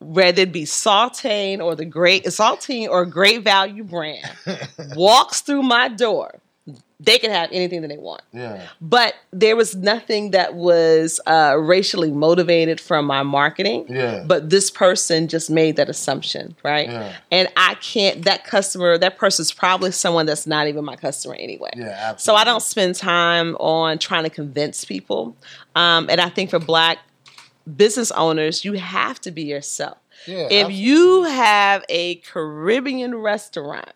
whether it be Saltine or the great Saltine or Great Value brand walks through my door, they can have anything that they want. Yeah. But there was nothing that was uh, racially motivated from my marketing. Yeah. But this person just made that assumption, right? Yeah. And I can't. That customer, that person's probably someone that's not even my customer anyway. Yeah, absolutely. So I don't spend time on trying to convince people. Um, and I think for black business owners, you have to be yourself. Yeah, if you have a Caribbean restaurant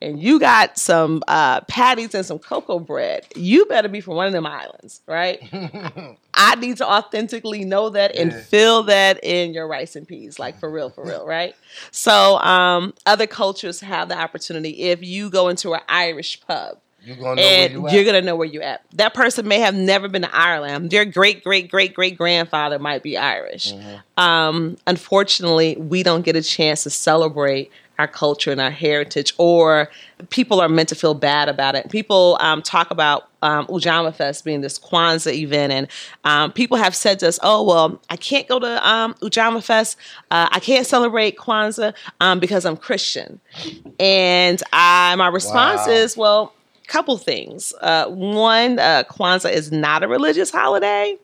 and you got some uh, patties and some cocoa bread, you better be from one of them islands, right? I need to authentically know that and Yeah. feel that in your rice and peas, like for real, for real, right? So, um, other cultures have the opportunity. If you go into an Irish pub, You're gonna know where you at. you're gonna know where you're at. That person may have never been to Ireland. Their great great great great grandfather might be Irish. Mm-hmm. Um, unfortunately, we don't get a chance to celebrate our culture and our heritage, or people are meant to feel bad about it. People um, talk about um, Ujamaa Fest being this Kwanzaa event, and um, people have said to us, "Oh, well, I can't go to um, Ujamaa Fest. Uh, I can't celebrate Kwanzaa um, because I'm Christian." And I, my response Wow. is, well, a couple things. Uh, one, uh, Kwanzaa is not a religious holiday,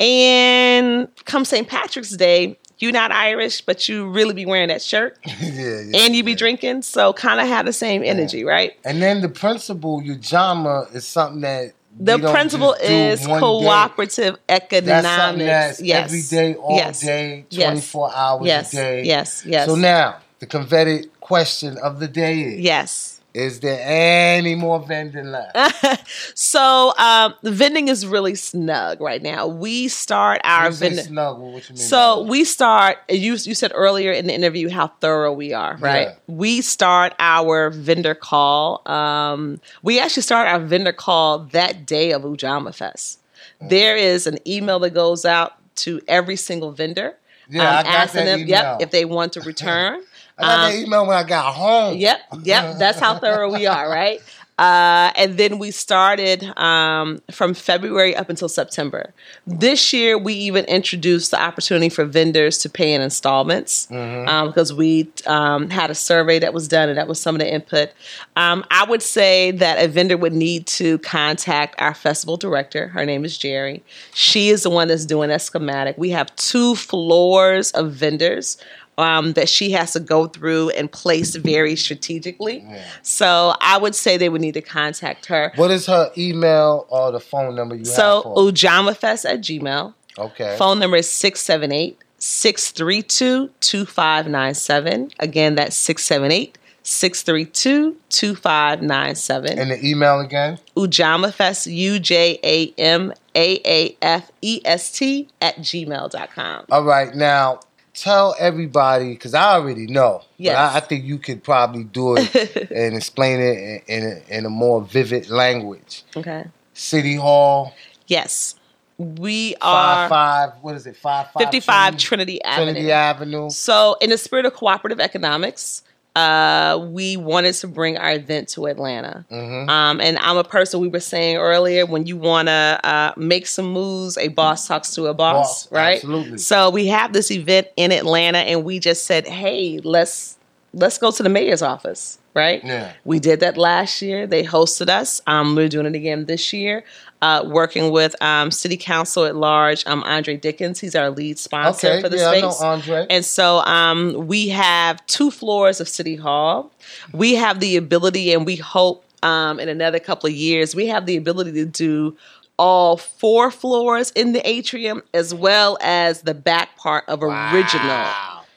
and come St. Patrick's Day, you're not Irish, but you really be wearing that shirt, yeah, yeah. and you be drinking, so kind of have the same energy, right? And then the principle, Ujamaa, is something that The principle is one day. cooperative economics. That's something that's yes. every day, all yes. day, Yes. 24 hours yes. a day. Yes. Yes. So now, the coveted question of the day is yes. Is there any more vending left? so um, the vending is really snug right now. We start our When you say vending. snug, what you mean? So we start. You you said earlier in the interview how thorough we are, right? Yeah. We start our vendor call. Um, we actually start our vendor call that day of Ujamaa Fest. Mm. There is an email that goes out to every single vendor. um, Yeah, I got asking that them, email. yep, if they want to return. I got Um, that email when I got home. Yep, yep. That's how thorough we are, right? Uh, and then we started um, from February up until September. This year, we even introduced the opportunity for vendors to pay in installments um, because we um, had a survey that was done, and that was some of the input. Um, I would say that a vendor would need to contact our festival director. Her name is Jerry. She is the one that's doing that schematic. We have two floors of vendors um, that she has to go through and place very strategically. Yeah. So I would say they would need to contact her. What is her email or the phone number you So have for? Ujamaafest at Gmail. Okay. Phone number is 678 632 2597. Again, that's 678 632 2597. And the email again? Ujamaafest, U J A M A A F E S T at gmail.com. All right, now tell everybody because I already know. Yes. But I, I think you could probably do it and explain it in, in, a, in a more vivid language. Okay. City Hall, Yes. We are five. What is it? Five five. 55 Trinity Avenue. Trinity Avenue. So, in the spirit of cooperative economics, uh, we wanted to bring our event to Atlanta. Mhm. Um, and I'm a person we were saying earlier when you want to uh, make some moves, a boss talks to a boss, Boss, right? absolutely. So we have this event in Atlanta, and we just said, hey, let's let's go to the mayor's office, right? Yeah. We did that last year. They hosted us. Um, we're doing it again this year. Uh, working with um, City Council at large, um, Andre Dickens. He's our lead sponsor Okay, for the yeah, I space. know Andre. And so um, we have two floors of City Hall. We have the ability, and we hope um, in another couple of years, we have the ability to do all four floors in the atrium as well as the back part of original.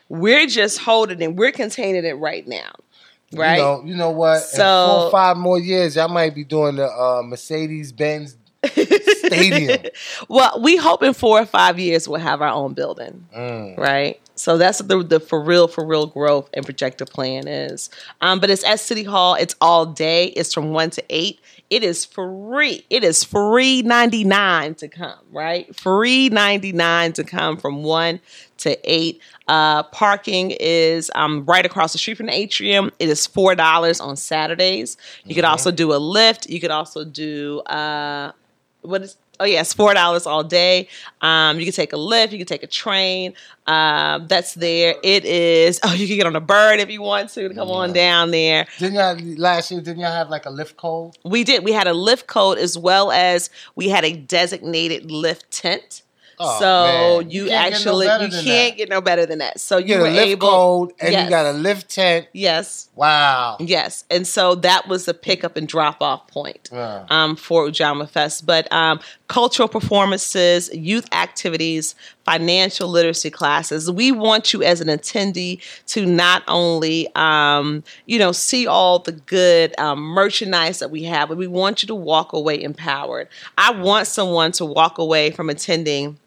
We're just holding it, we're containing it right now. Right? You know, you know what? in So- four or five more years, I might be doing the uh, Mercedes Benz Stadium. well, we hope in four or five years we'll have our own building. Mm. right? So that's the the for real for real growth and projected plan is. Um, but it's at City Hall. It's all day. It's from one to eight. It is free. It is free ninety nine to come. Right, free ninety nine to come from one to eight. Uh, parking is um, right across the street from the atrium. It is four dollars on Saturdays. You could also do a Lyft. You could also do uh, what is oh yes four dollars all day. Um you can take a Lyft you can take a train. Um that's there. It is oh you can get on a bird if you want to come on down there. Didn't y'all last year? Didn't y'all have like a Lyft code? we did. We had a Lyft code as well as we had a designated Lyft tent Oh, so man. you, You can't no actually you can't get no better than that so You you, were a Lyft able code and Yes. you got a Lyft tent. yes Wow. Yes, and so that was the pickup and drop off point Yeah. um, for Ujamaa Fest. But um, cultural performances, youth activities, financial literacy classes. We want you as an attendee to not only um, you know see all the good um, merchandise that we have, but we want you to walk away empowered. I want someone to walk away from attending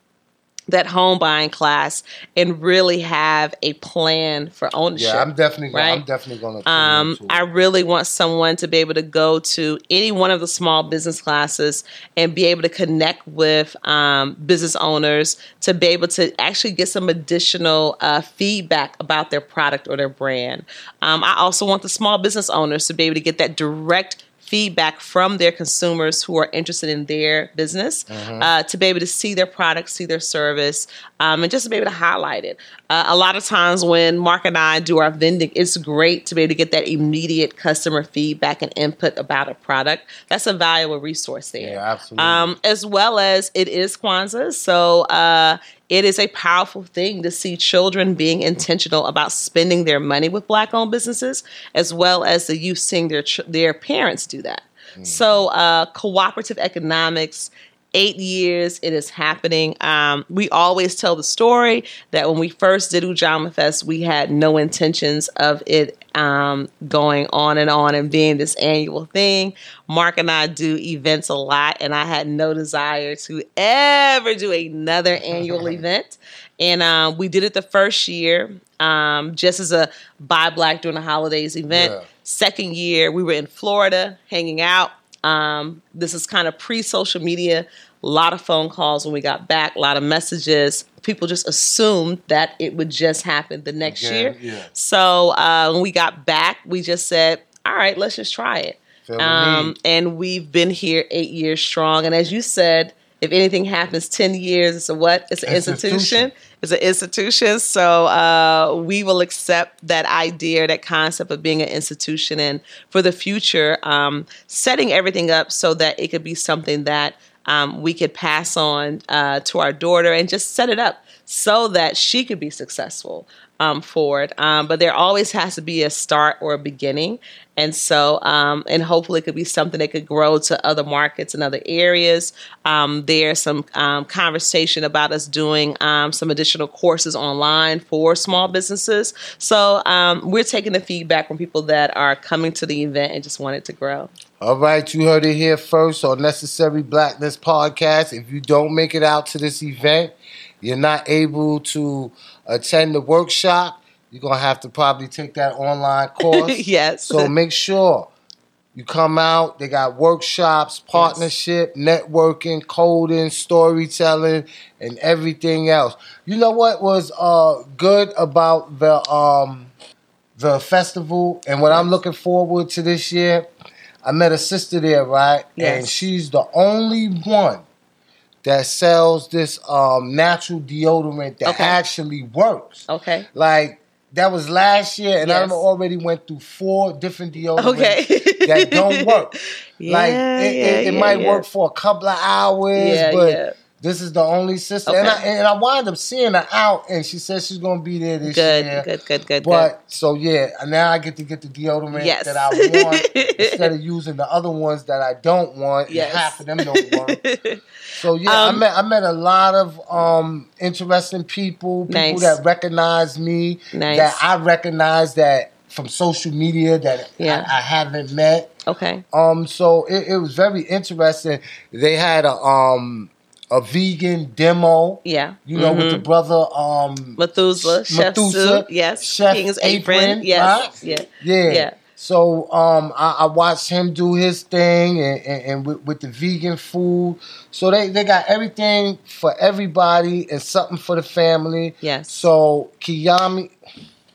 that home buying class and really have a plan for ownership. Yeah, I'm definitely gonna, I'm definitely gonna. Um. I really want someone to be able to go to any one of the small business classes and be able to connect with um, business owners to be able to actually get some additional uh, feedback about their product or their brand. Um, I also want the small business owners to be able to get that direct feedback from their consumers who are interested in their business Mhm. uh, to be able to see their product, see their service, um, and just to be able to highlight it. Uh, a lot of times when Mark and I do our vending, it's great to be able to get that immediate customer feedback and input about a product. That's a valuable resource there. Yeah, absolutely. Um, as well as it is Kwanzaa, so uh, it is a powerful thing to see children being intentional about spending their money with Black-owned businesses, as well as the youth seeing their ch- their parents do that. So, uh, cooperative economics. Eight years, it is happening. Um, we always tell the story that when we first did Ujamaa Fest, we had no intentions of it um, going on and on and being this annual thing. Mark and I do events a lot, and I had no desire to ever do another annual event. And um, we did it the first year, um, just as a buy black during the holidays event. Yeah. Second year, we were in Florida hanging out. Um, this is kind of pre social media. A lot of phone calls when we got back, a lot of messages. People just assumed that it would just happen the next year. yeah. So uh, when we got back, we just said, all right, let's just try it. Um, and we've been here eight years strong. And as you said, if anything happens 10 years, it's a what? It's an institution. Institution. It's an institution. So uh, we will accept that idea, that concept of being an institution. And for the future, um, setting everything up so that it could be something that um, we could pass on uh, to our daughter and just set it up so that she could be successful um, for it. Um, but there always has to be a start or a beginning. And so, um, and hopefully it could be something that could grow to other markets and other areas. Um, there's some um, conversation about us doing um, some additional courses online for small businesses. So we're taking the feedback from people that are coming to the event and just want it to grow. All right, you heard it here first on Necessary Blackness Podcast. If you don't make it out to this event, you're not able to attend the workshop, you're going to have to probably take that online course. yes. So make sure you come out. They got workshops, partnership, networking, coding, storytelling, and everything else. You know what was uh, good about the um, the festival, and what I'm looking forward to this year, I met a sister there, right? Yes. And she's the only one that sells this um, natural deodorant that Okay. actually works. Okay. Like that was last year, and I Yes. done already went through four different deodorants Okay. that don't work. like Yeah, it, it, yeah, it yeah, might work for a couple of hours, but. This is the only sister. And, I, Okay. and I wound up seeing her out, and she says she's gonna be there this Good, year. good, good, good, But so yeah, now I get to get the deodorant Yes. that I want instead of using the other ones that I don't want. Yes. half of them don't work. So yeah, I Um, met I met a lot of um interesting people, people Nice. that recognize me, Nice. that I recognize that from social media that Yeah. I, I haven't met. Okay. Um, so it, it was very interesting. They had a um a vegan demo. Yeah. You know, with the Mhm. brother um Methuselah, Chef Methuselah, Soup, yes. Chef King's Apron, Apron, yes. right? Yeah. Yeah. Yeah. So um, I, I watched him do his thing and, and, and with, with the vegan food. So they, they got everything for everybody and something for the family. Yes. So Kiyami,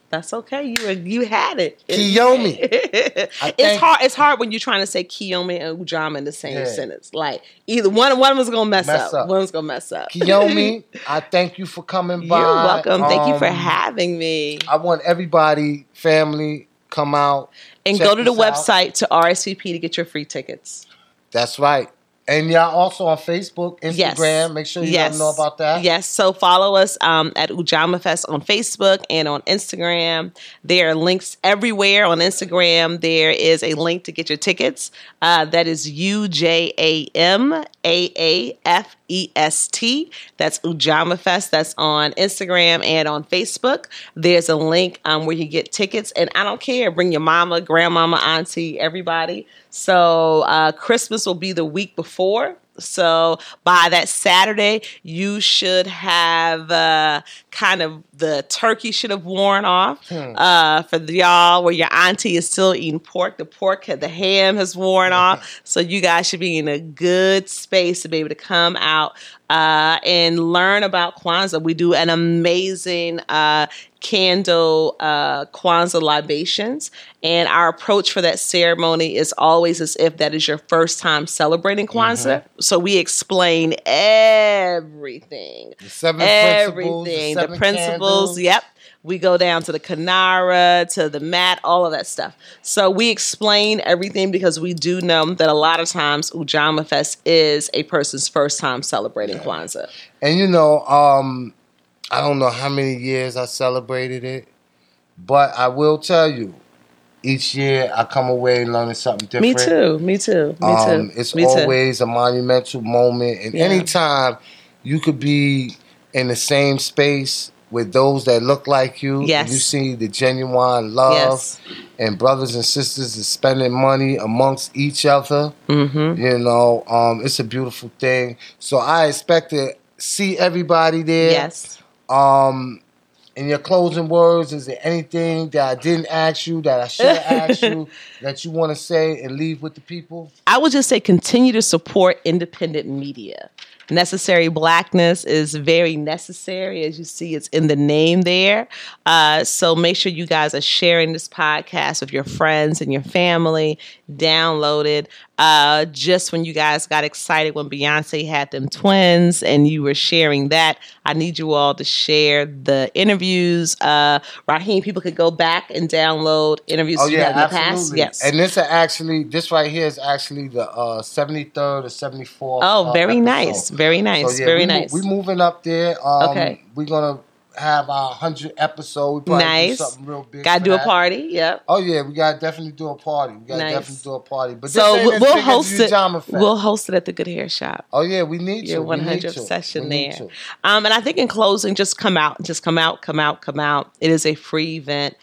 That's okay. You you had it. Kiyomi. It's hard. It's hard when you're trying to say Kiyomi and Ujamaa in the same Yeah. sentence. Like either one, one was gonna mess, Mess up. up. One was gonna mess up. Kiyomi, I thank you for coming by. You're welcome. Thank you for Um, having me. I want everybody, family, come out And go to the out. website to RSVP to get your free tickets. That's right. And y'all also on Facebook, Instagram. Yes. Make sure you yes. know about that. Yes. So follow us um, at Ujamaa Fest on Facebook and on Instagram. There are links everywhere on Instagram. There is a link to get your tickets. Uh, that is U J A M A A F E S T. That's Ujamaa Fest. That's on Instagram and on Facebook. There's a link um, where you get tickets. And I don't care. Bring your mama, grandmama, auntie, everybody. So uh, Christmas will be the week before. So by that Saturday, you should have uh, kind of the turkey should have worn off. Uh, for y'all, where your auntie is still eating pork, the pork, the ham has worn off. So you guys should be in a good space to be able to come out uh, and learn about Kwanzaa. We do an amazing uh, candle uh, Kwanzaa libations, and our approach for that ceremony is always as if that is your first time celebrating Kwanzaa. So we explain everything, The seven principles, the everything, the, principles. candles. Yep. We go down to the kinara, to the mat, all of that stuff. So we explain everything because we do know that a lot of times Ujamaa Fest is a person's first time celebrating Kwanzaa. And you know, um, I don't know how many years I celebrated it, but I will tell you, each year I come away learning something different. Me too. Me too. Me Um, too. it's Me too. always a monumental moment, and Yeah. anytime you could be in the same space with those that look like you, and Yes. you see the genuine love, Yes. and brothers and sisters is spending money amongst each other. Mm-hmm. You know, um, it's a beautiful thing. So I expect to see everybody there. Yes. Um, in your closing words, is there anything that I didn't ask you that I should have asked you that you want to say and leave with the people? I would just say continue to support independent media. Necessary blackness is very necessary, as you see, it's in the name there. Uh, so make sure you guys are sharing this podcast with your friends and your family. Download it. Uh, just when you guys got excited when Beyonce had them twins and you were sharing that, I need you all to share the interviews. Uh, Raheem, people could go back and download interviews Oh yeah, in the past. Yes. And this actually this right here is actually the uh, 73rd or 74th. Oh, uh, very episode. nice. Very nice. So, yeah, very we, mo- nice. We moving up there. Um, Okay. We're gonna have our 100 episode. We nice. Something real big. Gotta for do a party. Yep. Oh yeah, we gotta definitely do a party. We gotta Nice. definitely do a party. But so we'll, as we'll big as host it. We'll host it at the Good Hair Shop. Oh yeah, we need Your to. 100 session there. Um, and I think in closing, just come out, just come out, come out, come out. It is a free event.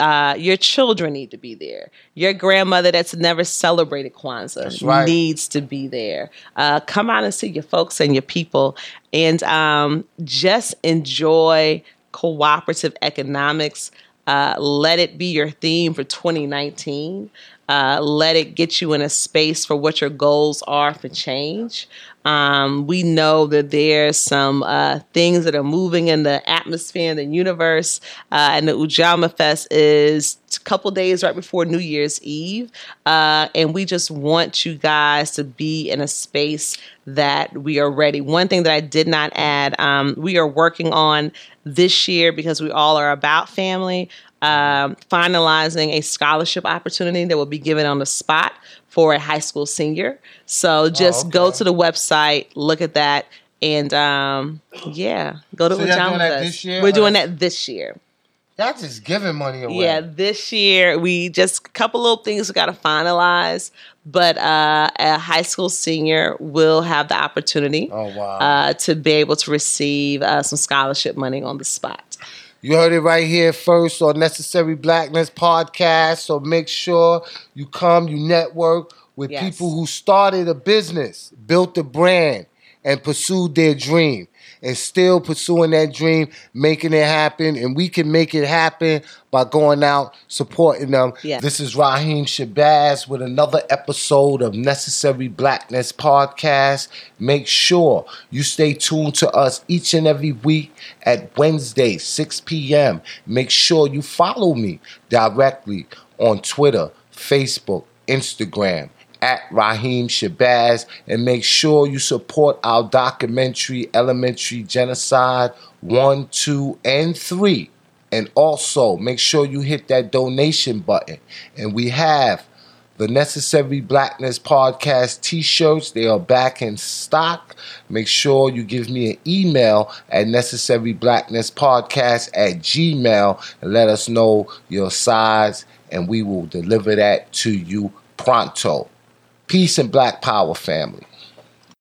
Uh, your children need to be there. Your grandmother that's never celebrated Kwanzaa right. needs to be there. Uh, come out and see your folks and your people, and um, just enjoy cooperative economics. Uh, let it be your theme for 2019. uh, let it get you in a space for what your goals are for change. Um, we know that there's some uh, things that are moving in the atmosphere in the universe, uh, and the Ujamaa Fest is a couple days right before New Year's Eve, uh, and we just want you guys to be in a space that we are ready. One thing that I did not add, um, we are working on this year because we all are about family. Um, finalizing a scholarship opportunity that will be given on the spot for a high school senior. So just Oh, okay. go to the website, look at that, and um, yeah, go to So doing that Fest. this year, We're or- doing that this year. Y'all just giving money away. Yeah, this year we just a couple little things we got to finalize, but uh, a high school senior will have the opportunity Oh wow. uh, to be able to receive uh, some scholarship money on the spot. You heard it right here first on Necessary Blackness podcast. So make sure you come, you network with Yes. people who started a business, built a brand, and pursued their dream. And still pursuing that dream, making it happen. And we can make it happen by going out, supporting them. Yes. This is Raheem Shabazz with another episode of Necessary Blackness Podcast. Make sure you stay tuned to us each and every week at Wednesday, 6 p.m. Make sure you follow me directly on Twitter, Facebook, Instagram at Raheem Shabazz and make sure you support our documentary Elementary Genocide 1, 2, and 3. And also make sure you hit that donation button. And we have the Necessary Blackness Podcast t shirts. They are back in stock. Make sure you give me an email at Necessary Blackness Podcast at Gmail and let us know your size, and we will deliver that to you pronto. Peace and Black Power, family.